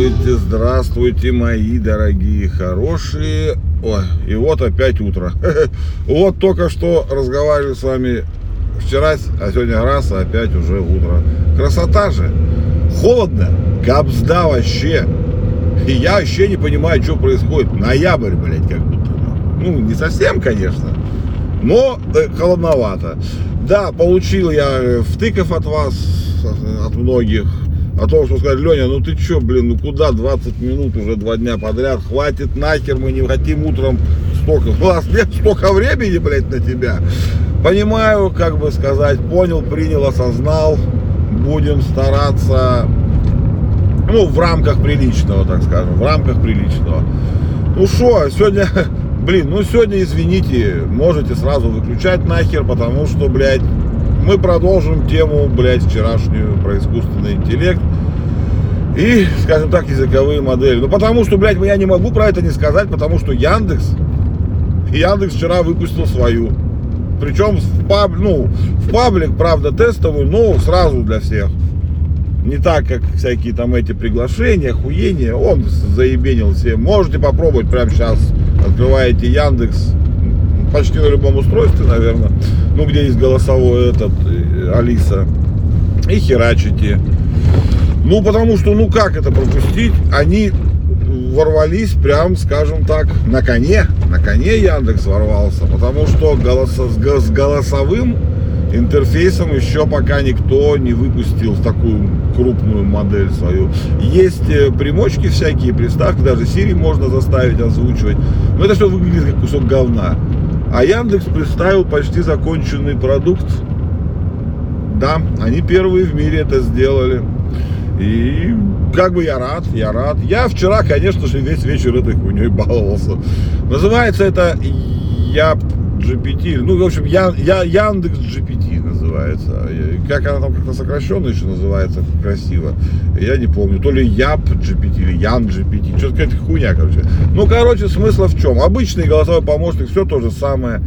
Здравствуйте, здравствуйте, мои дорогие, хорошие. Ой, и вот опять утро. Вот только что разговаривали с вами вчера, а сегодня раз, а опять уже утро. Красота же. Холодно, капсда вообще. И я вообще не понимаю, что происходит. Ноябрь, блядь, как будто. Ну, не совсем, конечно, но холодновато. Да, получил я втыков от вас, от многих о том, что сказали, Леня, ну ты чё, блин, ну куда 20 минут уже два дня подряд, хватит нахер, мы не хотим утром столько, у нас нет столько времени, блядь, на тебя. Понимаю, как бы сказать, понял, принял, осознал, будем стараться, ну, в рамках приличного, так скажем, в рамках приличного. Ну что, сегодня, блин, ну сегодня, извините, можете сразу выключать нахер, потому что, блядь, мы продолжим тему, блядь, вчерашнюю про искусственный интеллект и, скажем так, языковые модели. Ну, потому что, блядь, я не могу про это не сказать, потому что Яндекс, Яндекс вчера выпустил свою. Причем в, паб, ну, в паблик, правда, тестовую, но сразу для всех. Не так, как всякие там эти приглашения, хуения. Он заебенил все. Можете попробовать прямо сейчас. Открываете Яндекс, почти на любом устройстве, наверное, ну, где есть голосовой этот, э, Алиса, и херачите. Ну, потому что, ну, как это пропустить? Они ворвались прям, скажем так, на коне. На коне Яндекс ворвался, потому что голосо, с голосовым интерфейсом еще пока никто не выпустил такую крупную модель свою. Есть э, примочки всякие, приставки, даже Siri можно заставить озвучивать. Но это все выглядит как кусок говна. А Яндекс представил почти законченный продукт. Да, они первые в мире это сделали. И как бы я рад, я рад. Я вчера, конечно же, весь вечер этой хуйней баловался. Называется это я GPT. Ну, в общем, я, я Яндекс GPT называется. Как она там как-то сокращенно еще называется, красиво. Я не помню. То ли Яп GPT или Ян GPT. Что-то какая-то хуйня, короче. Ну, короче, смысл в чем? Обычный голосовой помощник, все то же самое.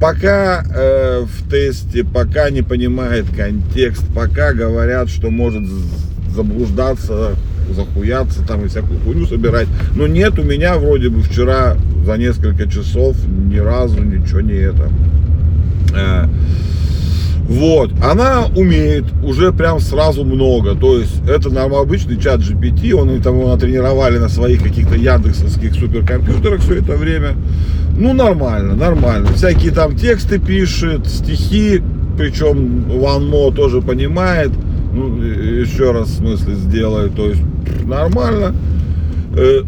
Пока э, в тесте, пока не понимает контекст, пока говорят, что может заблуждаться, захуяться там и всякую хуйню собирать. Но нет, у меня вроде бы вчера за несколько часов ни разу ничего не это. Э, вот, она умеет уже прям сразу много, то есть это нам обычный чат GPT, он там его натренировали на своих каких-то яндексовских суперкомпьютерах все это время. Ну, нормально, нормально. Всякие там тексты пишет, стихи, причем OneMo тоже понимает, ну, еще раз в смысле сделает, то есть нормально. Э,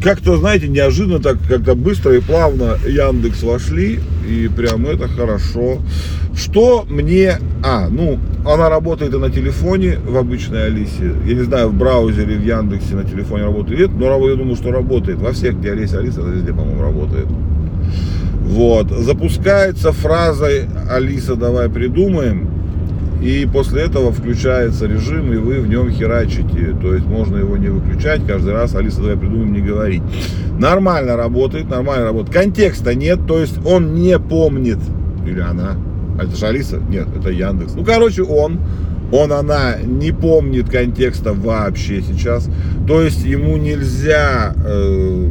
как-то, знаете, неожиданно так, как-то быстро и плавно Яндекс вошли, и прям это хорошо. Что мне... А, ну, она работает и на телефоне в обычной Алисе. Я не знаю, в браузере, в Яндексе на телефоне работает нет, но я думаю, что работает. Во всех, где Алиса, Алиса, везде, по-моему, работает. Вот. Запускается фразой «Алиса, давай придумаем». И после этого включается режим, и вы в нем херачите. То есть можно его не выключать каждый раз. Алиса, давай придумаем, не говорить. Нормально работает, нормально работает. Контекста нет, то есть он не помнит. Или она. А это же Алиса? Нет, это Яндекс. Ну, короче, он. Он, она не помнит контекста вообще сейчас. То есть ему нельзя, э,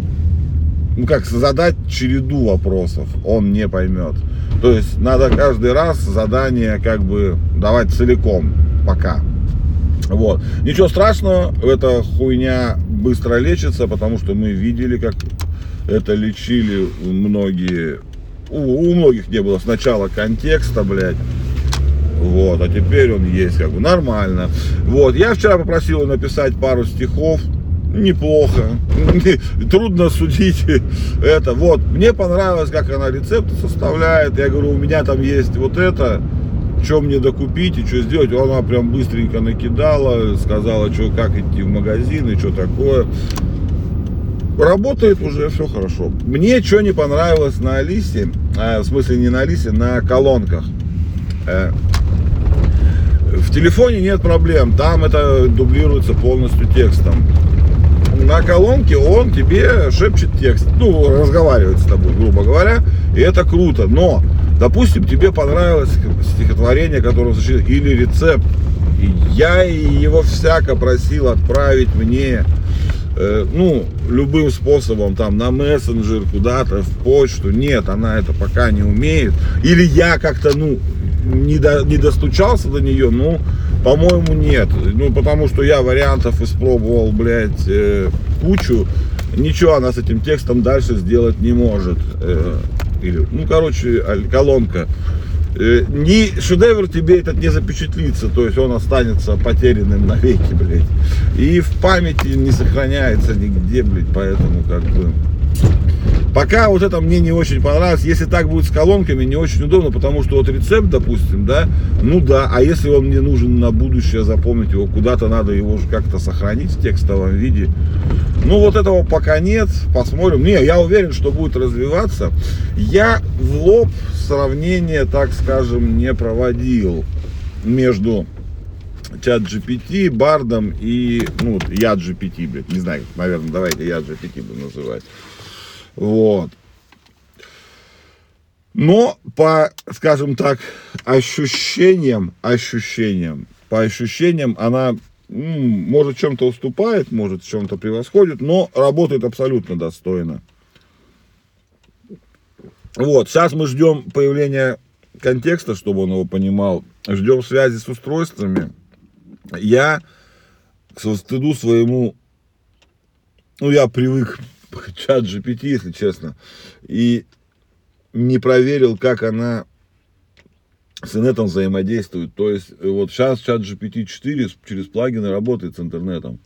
ну как, задать череду вопросов. Он не поймет. То есть надо каждый раз задание как бы давать целиком пока. Вот. Ничего страшного, эта хуйня быстро лечится, потому что мы видели, как это лечили многие. У, у многих не было сначала контекста, блядь. Вот, а теперь он есть как бы нормально. Вот, я вчера попросил написать пару стихов неплохо. Трудно судить это. Вот, мне понравилось, как она рецепты составляет. Я говорю, у меня там есть вот это, что мне докупить и что сделать. Она прям быстренько накидала, сказала, что как идти в магазин и что такое. Работает уже, все хорошо. Мне что не понравилось на Алисе, а, в смысле не на Алисе, на колонках. Э, в телефоне нет проблем, там это дублируется полностью текстом на колонке он тебе шепчет текст, ну, разговаривает с тобой, грубо говоря, и это круто. Но, допустим, тебе понравилось стихотворение, которое сочинил, или рецепт, И я его всяко просил отправить мне Э, ну, любым способом, там, на мессенджер, куда-то, в почту. Нет, она это пока не умеет. Или я как-то, ну, не, до, не достучался до нее, ну, по-моему, нет. Ну, потому что я вариантов испробовал, блядь, э, кучу. Ничего она с этим текстом дальше сделать не может. Э, или, ну, короче, колонка. Э, ни шедевр тебе этот не запечатлится, то есть он останется потерянным навеки, блядь. И в памяти не сохраняется нигде, блядь, поэтому как бы... Пока вот это мне не очень понравилось. Если так будет с колонками, не очень удобно, потому что вот рецепт, допустим, да, ну да, а если он мне нужен на будущее, запомнить его, куда-то надо его же как-то сохранить в текстовом виде. Ну вот этого пока нет, посмотрим. Не, я уверен, что будет развиваться. Я в лоб сравнение, так скажем, не проводил между чат GPT, бардом и, ну, я GPT, блядь, не знаю, наверное, давайте я GPT буду называть. Вот. Но по, скажем так, ощущениям, ощущениям, по ощущениям она может чем-то уступает, может чем-то превосходит, но работает абсолютно достойно. Вот, сейчас мы ждем появления контекста, чтобы он его понимал. Ждем связи с устройствами. Я к стыду своему, ну, я привык чат GPT, если честно, и не проверил, как она с инетом взаимодействует. То есть, вот сейчас чат GPT-4 через плагины работает с интернетом.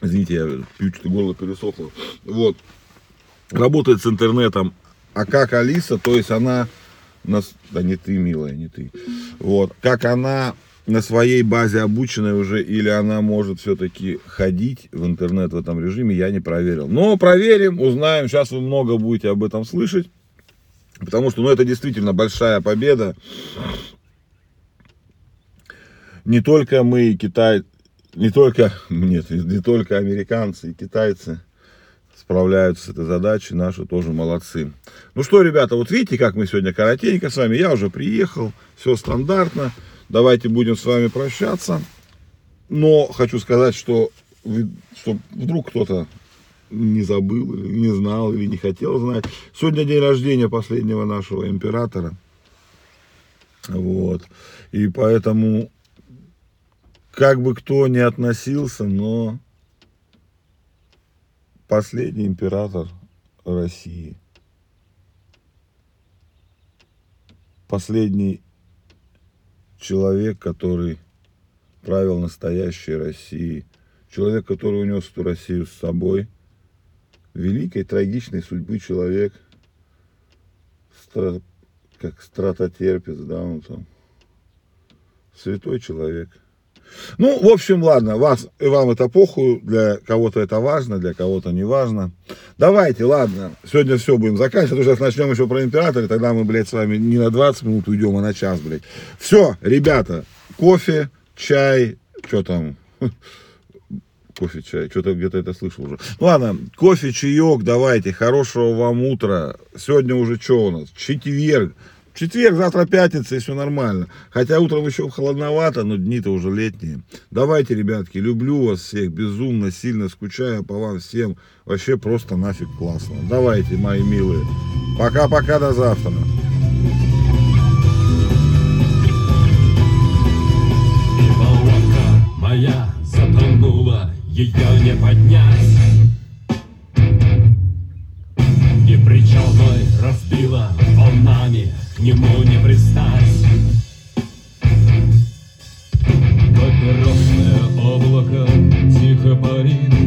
Извините, я пью, что горло пересохло. Вот работает с интернетом. А как Алиса, то есть она, нас, да не ты, милая, не ты, вот, как она на своей базе обученная уже, или она может все-таки ходить в интернет в этом режиме, я не проверил. Но проверим, узнаем, сейчас вы много будете об этом слышать, потому что, ну, это действительно большая победа. Не только мы, Китай, не только, нет, не только американцы и китайцы, справляются с этой задачей, наши тоже молодцы. Ну что, ребята, вот видите, как мы сегодня коротенько с вами, я уже приехал, все стандартно, давайте будем с вами прощаться. Но хочу сказать, что, что вдруг кто-то не забыл, или не знал, или не хотел знать. Сегодня день рождения последнего нашего императора. Вот. И поэтому, как бы кто ни относился, но последний император России. Последний человек, который правил настоящей Россией. Человек, который унес эту Россию с собой. Великой, трагичной судьбы человек. Стра... Как стратотерпец, да, он там. Святой человек. Ну, в общем, ладно, вас, вам это похуй, для кого-то это важно, для кого-то не важно. Давайте, ладно, сегодня все будем заканчивать, уже начнем еще про императора, и тогда мы, блядь, с вами не на 20 минут уйдем, а на час, блядь. Все, ребята, кофе, чай, что там, кофе, чай, что-то где-то это слышал уже. Ладно, кофе, чаек, давайте, хорошего вам утра. Сегодня уже что у нас? Четверг четверг, завтра пятница, и все нормально. Хотя утром еще холодновато, но дни-то уже летние. Давайте, ребятки, люблю вас всех, безумно, сильно скучаю по вам всем. Вообще просто нафиг классно. Давайте, мои милые. Пока-пока, до завтра. моя затонула, ее не поднять. ему не пристать. Папиросное облако тихо парит